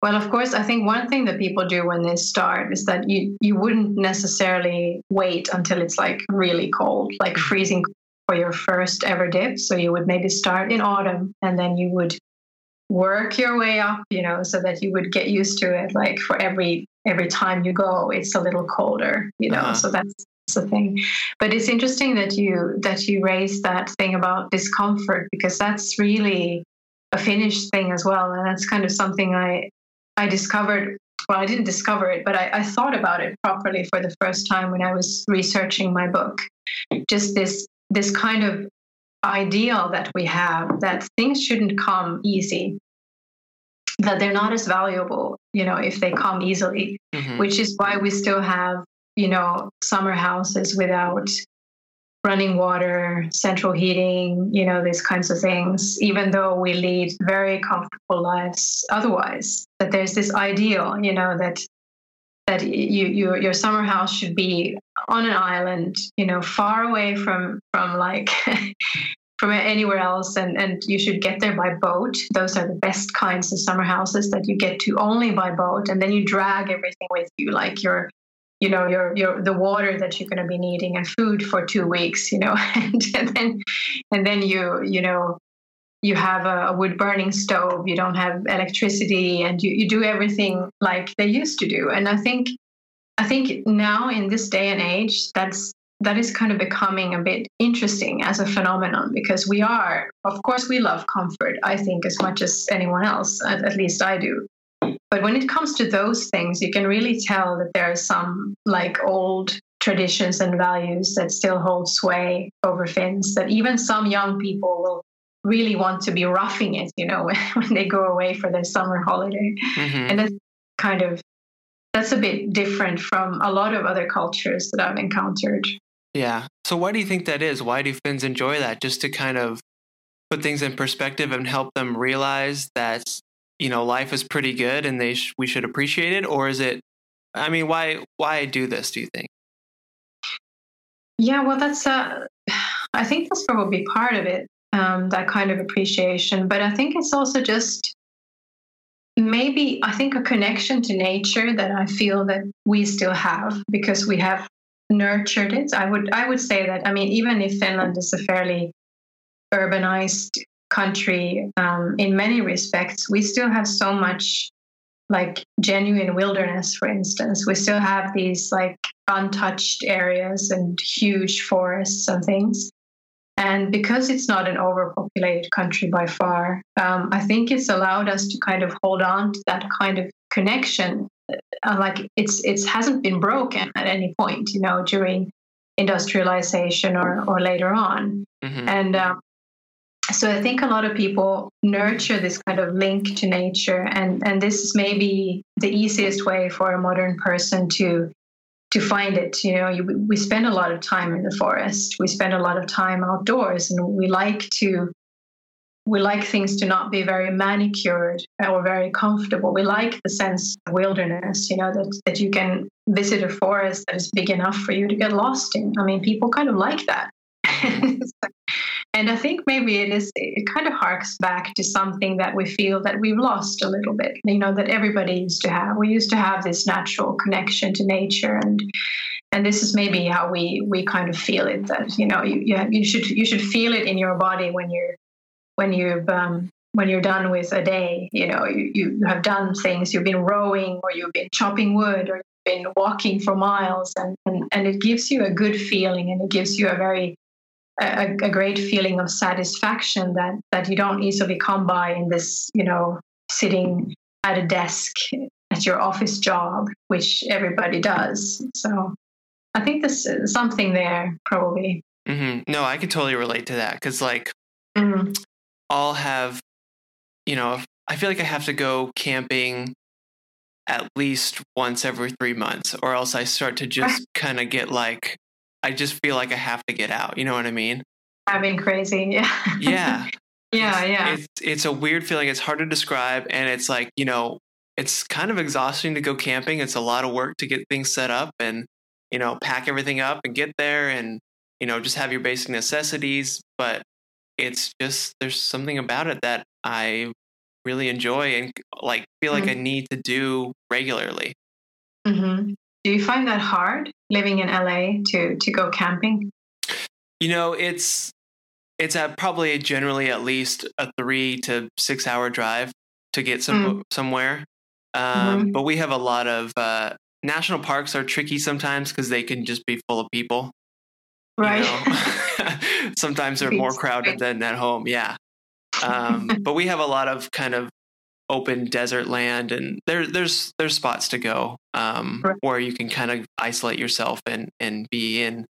Well, of course, I think one thing that people do when they start is that you you wouldn't necessarily wait until it's like really cold, like mm-hmm. freezing for your first ever dip. So you would maybe start in autumn and then you would work your way up, you know, so that you would get used to it. Like for every every time you go, it's a little colder, you know. Uh-huh. So that's the thing. But it's interesting that you that you raised that thing about discomfort because that's really a Finnish thing as well, and that's kind of something I I discovered, well, I didn't discover it, but I, I thought about it properly for the first time when I was researching my book. Just this this kind of ideal that we have that things shouldn't come easy that they're not as valuable you know if they come easily mm-hmm. which is why we still have you know summer houses without running water, central heating, you know, these kinds of things, even though we lead very comfortable lives otherwise. That there's this ideal, you know, that that you, you your summer house should be on an island, you know, far away from from like from anywhere else and, and you should get there by boat. Those are the best kinds of summer houses that you get to only by boat. And then you drag everything with you, like your you know your your the water that you're going to be needing and food for two weeks you know and, and then and then you you know you have a, a, wood burning stove you don't have electricity and you, you do everything like they used to do. And i think i think now in this day and age that's that is kind of becoming a bit interesting as a phenomenon because we are of course we love comfort i think as much as anyone else at, at least i do but when it comes to those things, you can really tell that there are some like old traditions and values that still hold sway over Finns. That even some young people will really want to be roughing it, you know, when they go away for their summer holiday, mm-hmm. and that's kind of that's a bit different from a lot of other cultures that I've encountered. Yeah. So why do you think that is? Why do Finns enjoy that? Just to kind of put things in perspective and help them realize that you know life is pretty good and they sh- we should appreciate it, or is it? I mean, why why do this? Do you think? Yeah, well, that's uh, I think that's probably part of it. Um, that kind of appreciation, but I think it's also just maybe I think a connection to nature that I feel that we still have because we have nurtured it. I would I would say that I mean even if Finland is a fairly urbanized country um, in many respects, we still have so much like genuine wilderness, for instance. We still have these like untouched areas and huge forests and things. And because it's not an overpopulated country by far, um, I think it's allowed us to kind of hold on to that kind of connection. Uh, like it's it hasn't been broken at any point, you know, during industrialization or or later on. Mm-hmm. And um, so I think a lot of people nurture this kind of link to nature, and and this is maybe the easiest way for a modern person to to find it. You know, you, we spend a lot of time in the forest. We spend a lot of time outdoors, and we like to we like things to not be very manicured or very comfortable. We like the sense of wilderness, you know, that, that you can visit a forest that is big enough for you to get lost in. I mean, people kind of like that. and I think maybe it is, it kind of harks back to something that we feel that we've lost a little bit, you know, that everybody used to have. We used to have this natural connection to nature and, and this is maybe how we, we kind of feel it that, you know, you, you, you should, you should feel it in your body when you're, when you've, um, when you're done with a day, you know, you, you have done things, you've been rowing or you've been chopping wood or you've been walking for miles and, and, and it gives you a good feeling and it gives you a very a, a, great feeling of satisfaction that that you don't easily come by in this you know sitting at a desk at your office job which everybody does so i think there's something there probably mm-hmm. no i can totally relate to that because like mm-hmm. i'll have you know i feel like i have to go camping at least once every three months or else i start to just kind of get like I just feel like I have to get out. You know what I mean? Having crazy. Yeah. Yeah. yeah. It's, yeah. It's, it's a weird feeling. It's hard to describe. And it's like, you know, it's kind of exhausting to go camping. It's a lot of work to get things set up and, you know, pack everything up and get there and, you know, just have your basic necessities. But it's just, there's something about it that I really enjoy and like feel like mm-hmm. I need to do regularly. Mm-hmm. Do you find that hard living in LA to to go camping? You know, it's it's at probably generally at least a three to six hour drive to get some mm. somewhere. Um, mm-hmm. But we have a lot of uh, national parks are tricky sometimes because they can just be full of people. Right. You know? sometimes they're more crowded than at home. Yeah. Um, but we have a lot of kind of open desert land and there there's there's spots to go um, right. where you can kind of isolate yourself and and be in.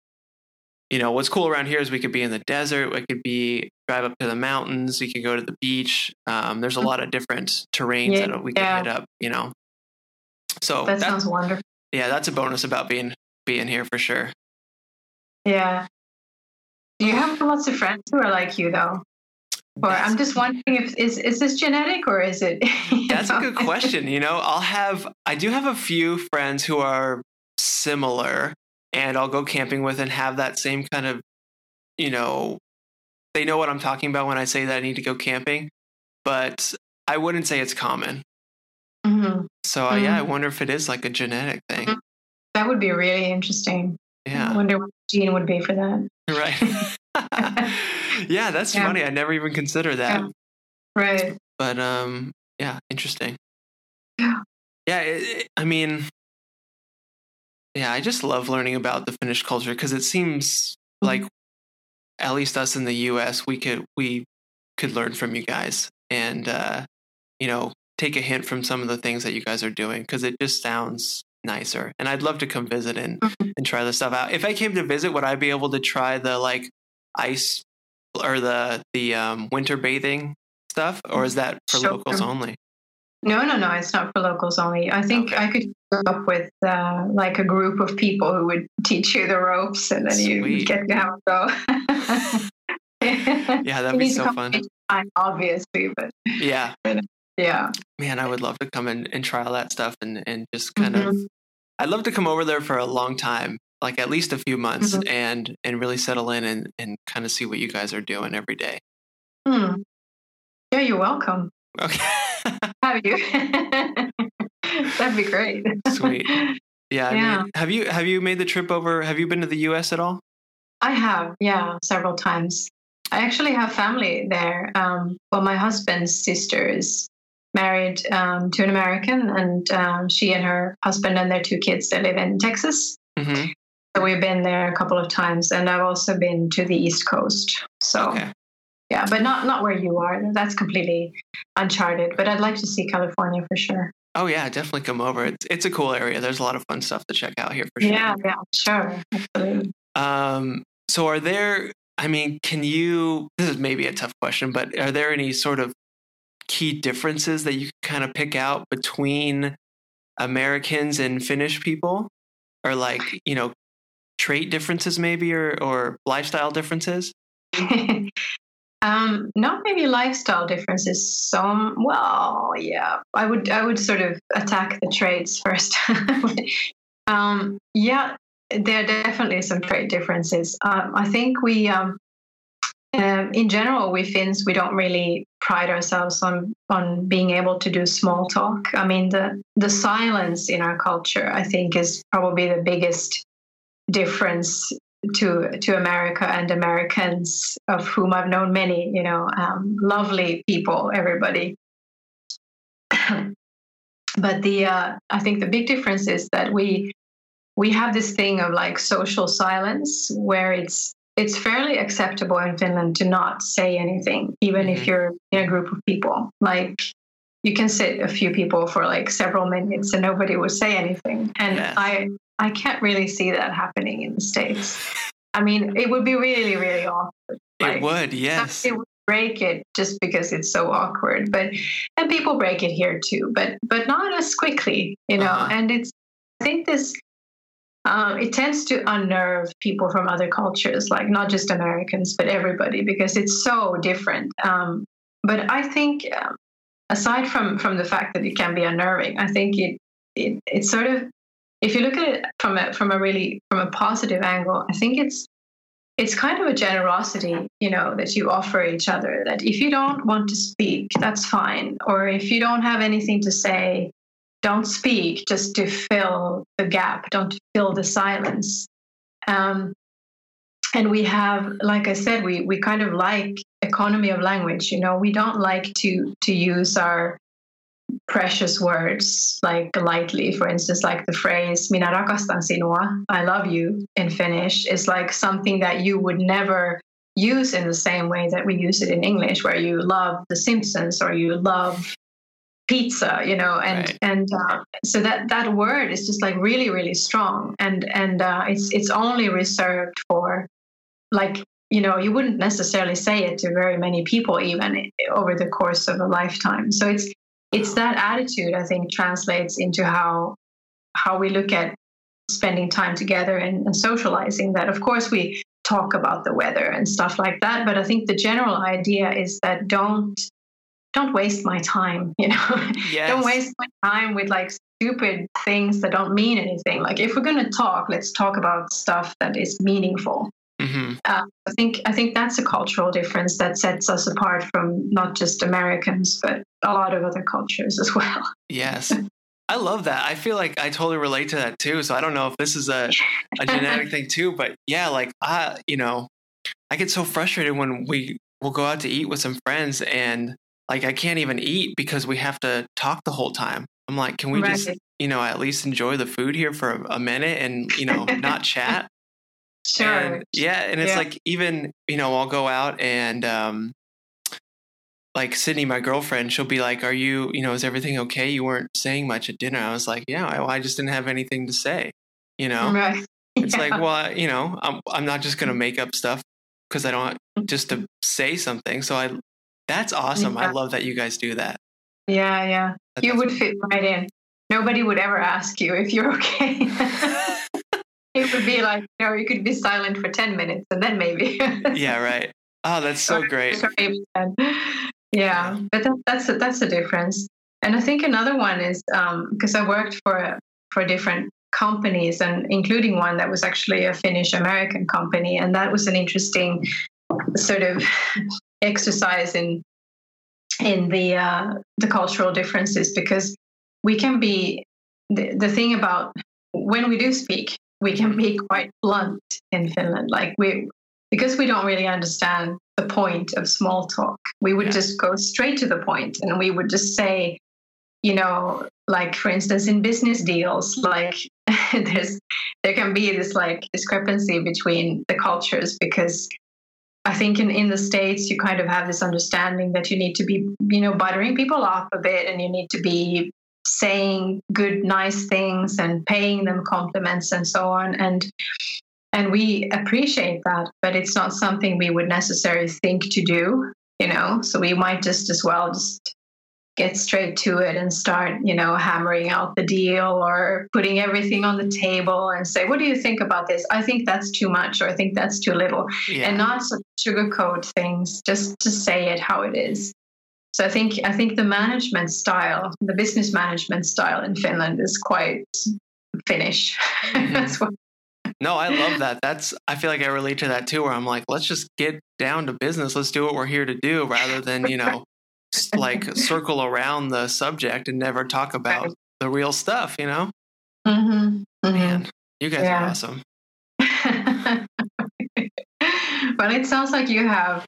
You know what's cool around here is we could be in the desert we could be drive up to the mountains we could go to the beach um, there's a mm. lot of different terrains yeah, that we can hit up you know? So that sounds wonderful yeah that's a bonus about being being here for sure. Yeah. Do you have lots of friends who are like you though or I'm just wondering if is is this genetic or is it? That's know? a good question. You know, I'll have I do have a few friends who are similar, and I'll go camping with and have that same kind of, you know, they know what I'm talking about when I say that I need to go camping, but I wouldn't say it's common. Mm-hmm. So mm-hmm. yeah, I mm-hmm. wonder if it is like a genetic thing. Mm-hmm. That would be really interesting. Yeah, I wonder what gene would be for that. Right. yeah, that's yeah. funny. I never even considered that. Yeah. Right. But um, yeah, interesting. Yeah. Yeah, it, it, I mean, yeah, I just love learning about the Finnish culture because it seems mm-hmm. like at least us in the U.S. we could we could learn from you guys and uh, you know take a hint from some of the things that you guys are doing because it just sounds nicer. And I'd love to come visit and Mhm. and try this stuff out. If I came to visit, would I be able to try the like ice or the the um, winter bathing stuff, or is that for Sure. locals only? No, no, no. It's not for locals only. I think Okay. I could come up with uh, like a group of people who would teach you the ropes, and then you Sweet. get to have a go. Yeah, that'd be so fun. time, obviously, but Yeah, yeah. man, I would love to come and, and try all that stuff and and just kind of. I'd love to come over there for a long time, like at least a few months, Mhm. and and really settle in and and kind of see what you guys are doing every day. Hmm. Yeah, you're welcome. Okay. Have you? That'd be great. Sweet. Yeah. I Yeah. mean, have you have you made the trip over? Have you been to the U.S. at all? I have, yeah, several times. I actually have family there. Um, well, my husband's sister is married um, to an American, and um, she and her husband and their two kids they live in Texas. hmm So we've been there a couple of times, and I've also been to the East Coast. So Okay. yeah, but not not where you are. That's completely uncharted. But I'd like to see California for sure. Oh yeah, definitely come over. It's it's a cool area. There's a lot of fun stuff to check out here for sure. Yeah, yeah, sure, absolutely. Um. So are there? I mean, can you? This is maybe a tough question, but are there any sort of key differences that you kind of pick out between Americans and Finnish people, or like you know, trait differences maybe, or or lifestyle differences? um, not maybe lifestyle differences. Some, well, yeah, I would, I would sort of attack the traits first. um, yeah, there are definitely some trait differences. Um, I think we, um, um, in general, we Finns, we don't really pride ourselves on on being able to do small talk. I mean, the the silence in our culture, I think, is probably the biggest difference to to America and Americans, of whom I've known many. You know, um, lovely people, everybody. but the uh, I think the big difference is that we we have this thing of like social silence where it's it's fairly acceptable in Finland to not say anything, even if Mhm. you're in a group of people. Like you can sit a few people for like several minutes and nobody would say anything. And Yes. I I can't really see that happening in the States. I mean, it would be really, really awkward. It would, yes. It would break it just because it's so awkward. But and people break it here too, but but not as quickly, you know. Uh-huh. And it's I think this um, it tends to unnerve people from other cultures, like not just Americans, but everybody, because it's so different. Um, but I think, um, aside from from the fact that it can be unnerving, I think it it it's sort of if you look at it from a from a really from a positive angle, I think it's it's kind of a generosity, you know, that you offer each other. That if you don't want to speak, that's fine, or if you don't have anything to say, don't speak just to fill the gap, don't fill the silence. Um, and we have, like I said, we we kind of like economy of language. You know, we don't like to to use our precious words like lightly. For instance, like the phrase "Minä rakastan sinua," "I love you" in Finnish is like something that you would never use in the same way that we use it in English, where you love The Simpsons or you love pizza you know and Right. and uh, so that that word is just like really really strong and and uh, it's it's only reserved for like you know you wouldn't necessarily say it to very many people even over the course of a lifetime so it's it's that attitude i think translates into how how we look at spending time together and, and socializing that of course we talk about the weather and stuff like that but i think the general idea is that don't don't waste my time you know Yes. don't waste my time with like stupid things that don't mean anything like if we're going to talk let's talk about stuff that is meaningful hmm uh, i think i think that's a cultural difference that sets us apart from not just americans but a lot of other cultures as well Yes. I love that. I feel like I totally relate to that too. So I don't know if this is a, a genetic thing too, but yeah, like I, you know, I get so frustrated when we will go out to eat with some friends and like I can't even eat because we have to talk the whole time. I'm like, can we just, you know, at least enjoy the food here for a, a minute and, you know, not chat? sure And, yeah, and it's Yeah. like even you know I'll go out and um, like Sydney, my girlfriend, she'll be like, "Are you, you know, is everything okay? You weren't saying much at dinner." I was like, "Yeah, I, I just didn't have anything to say." You know, Right. it's Yeah. like, well, you know, I'm I'm not just gonna make up stuff because I don't just to say something. So I, that's awesome. I love that you guys do that. Yeah, yeah. You would fit right in. Nobody would ever ask you if you're okay. it would be like, you know, you could be silent for 10 minutes and then maybe. yeah, right. Oh, that's so great. or maybe 10. Yeah, but that, that's a, that's a difference. And I think another one is um, because I worked for for different companies and including one that was actually a Finnish American company, and that was an interesting sort of exercise in in the uh, the cultural differences because we can be the, the thing about when we do speak we can be quite blunt in Finland like we because we don't really understand the point of small talk we would Yeah. just go straight to the point and we would just say you know like for instance in business deals like there's there can be this like discrepancy between the cultures because I think in, in the States, you kind of have this understanding that you need to be, you know, buttering people up a bit and you need to be saying good, nice things and paying them compliments and so on. And and we appreciate that, but it's not something we would necessarily think to do, you know. So we might just as well just get straight to it and start, you know, hammering out the deal or putting everything on the table and say, what do you think about this? I think that's too much or I think that's too little Yeah. and not sugarcoat things just to say it how it is so i think i think the management style the business management style in finland is quite finnish Mhm. what No, I love that. That's I feel like I relate to that too where I'm like, let's just get down to business. Let's do what we're here to do rather than, you know, like circle around the subject and never talk about the real stuff, you know? Mhm, mhm. Man, you guys are awesome. well it sounds like you have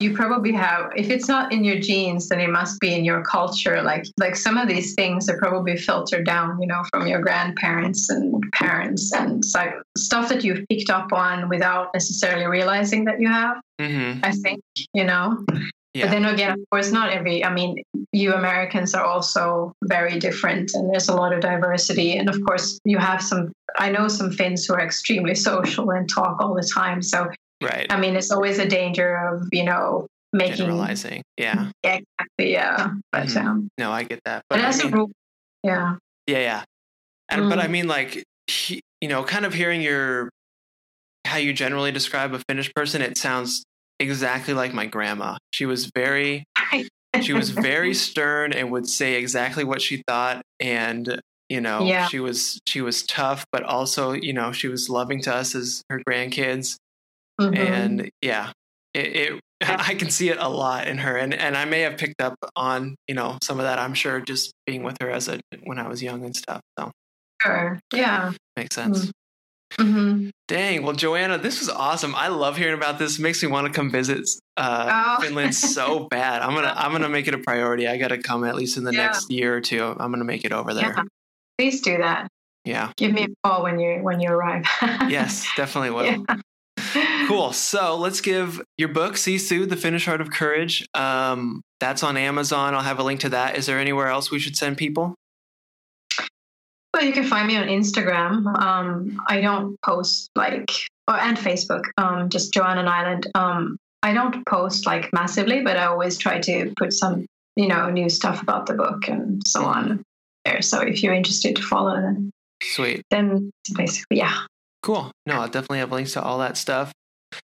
you probably have if it's not in your genes then it must be in your culture like like some of these things are probably filtered down you know from your grandparents and parents and so stuff that you've picked up on without necessarily realizing that you have hmm i think you know Yeah. but then again of course not every i mean you americans are also very different and there's a lot of diversity and of course you have some i know some finns who are extremely social and talk all the time so Right. I mean, it's always a danger of you know making Generalizing. Yeah. Yeah, exactly, yeah. But Mhm. um, No, I get that. but But I as a rule, yeah, yeah, yeah. And but I Mm. mean like he, you know, kind of hearing your how you generally describe a Finnish person, it sounds exactly like my grandma. She was very she was very stern and would say exactly what she thought and you know Yeah. she was she was tough but also you know she was loving to us as her grandkids Mhm. and yeah it, it i can see it a lot in her and and i may have picked up on you know some of that i'm sure just being with her as a when i was young and stuff so sure, yeah. makes sense hmm dang well joanna this was awesome i love hearing about this makes me want to come visit uh Oh. finland so bad i'm gonna i'm gonna make it a priority i gotta come at least in the Yeah. next year or two i'm gonna make it over there Yeah. Please do that. yeah Give me a call when you when you arrive. yes definitely will Yeah. Cool. So let's give your book, Sisu, The Finnish Heart of Courage. Um, that's on Amazon. I'll have a link to that. Is there anywhere else we should send people? Well, you can find me on Instagram. Um, I don't post like, or, and Facebook, um, just Joanna Nylund. Um, I don't post like massively, but I always try to put some, you know, new stuff about the book and so on there. So if you're interested to follow, then, Sweet. then basically, yeah, Cool. No, I'll definitely have links to all that stuff.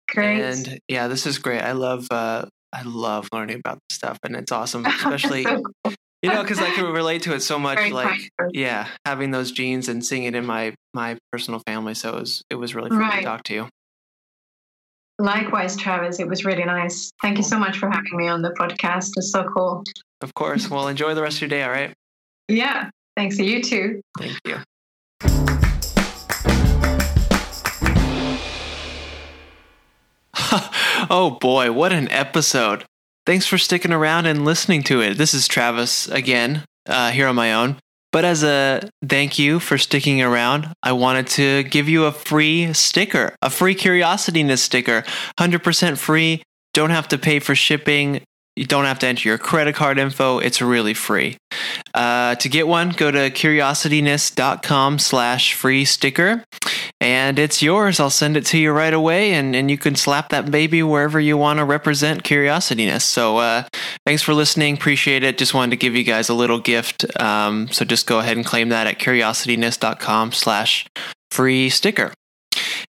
great. And yeah, this is great. I love uh I love learning about this stuff and it's awesome, especially So cool. You know, because I can relate to it so much Very like kind. yeah, having those genes and seeing it in my my personal family. So it was it was really fun to talk to you. Likewise, Travis, it was really nice. Thank you so much for having me on the podcast. It's so cool. Of course. Well enjoy the rest of your day, all right? Yeah, thanks to you too. Thank you. oh boy, what an episode. Thanks for sticking around and listening to it. This is Travis again, uh, here on my own. But as a thank you for sticking around, I wanted to give you a free sticker, a free Curiosityness sticker, 100% free. Don't have to pay for shipping. You don't have to enter your credit card info. It's really free. Uh, to get one, go to curiosityness.com slash free sticker and it's yours. I'll send it to you right away and, and you can slap that baby wherever you want to represent curiosityness. So uh, thanks for listening. Appreciate it. Just wanted to give you guys a little gift. Um, so just go ahead and claim that at curiosityness.com slash free sticker.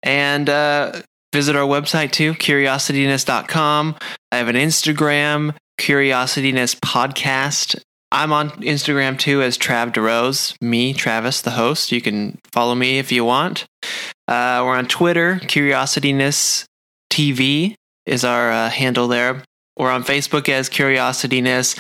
And uh, visit our website too, curiosityness.com. I have an Instagram, Curiosityness Podcast. I'm on Instagram too as Trav DeRose, me, Travis, the host. You can follow me if you want. Uh, we're on Twitter, Curiosityness TV is our uh, handle there. We're on Facebook as Curiosityness.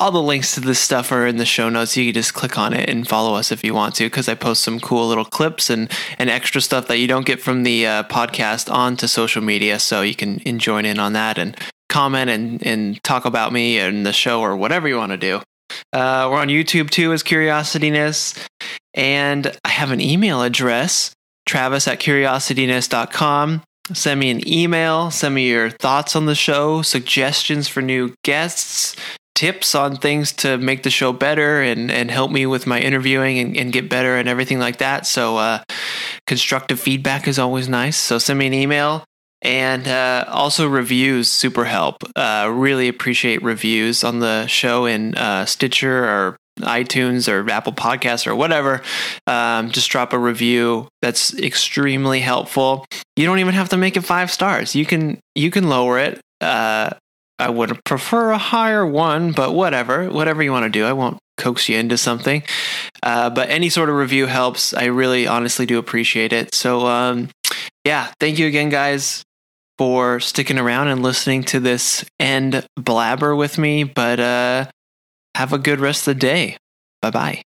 All the links to this stuff are in the show notes. You can just click on it and follow us if you want to, because I post some cool little clips and, and extra stuff that you don't get from the uh, podcast onto social media. So you can join in on that and comment and, and talk about me and the show or whatever you want to do. Uh, we're on YouTube too as Curiosityness. And I have an email address, travis at curiosityness.com. Send me an email, send me your thoughts on the show, suggestions for new guests, tips on things to make the show better and, and help me with my interviewing and, and get better and everything like that. So, uh, constructive feedback is always nice. So, send me an email, and uh, also reviews super help. Uh, really appreciate reviews on the show in uh, Stitcher or iTunes or Apple Podcasts or whatever. Um, just drop a review. That's extremely helpful. You don't even have to make it five stars. You can you can lower it. Uh, I would prefer a higher one, but whatever, whatever you want to do. I won't coax you into something. Uh, but any sort of review helps. I really honestly do appreciate it. So, um, yeah, thank you again, guys for sticking around and listening to this end blabber with me. But uh, have a good rest of the day. Bye bye.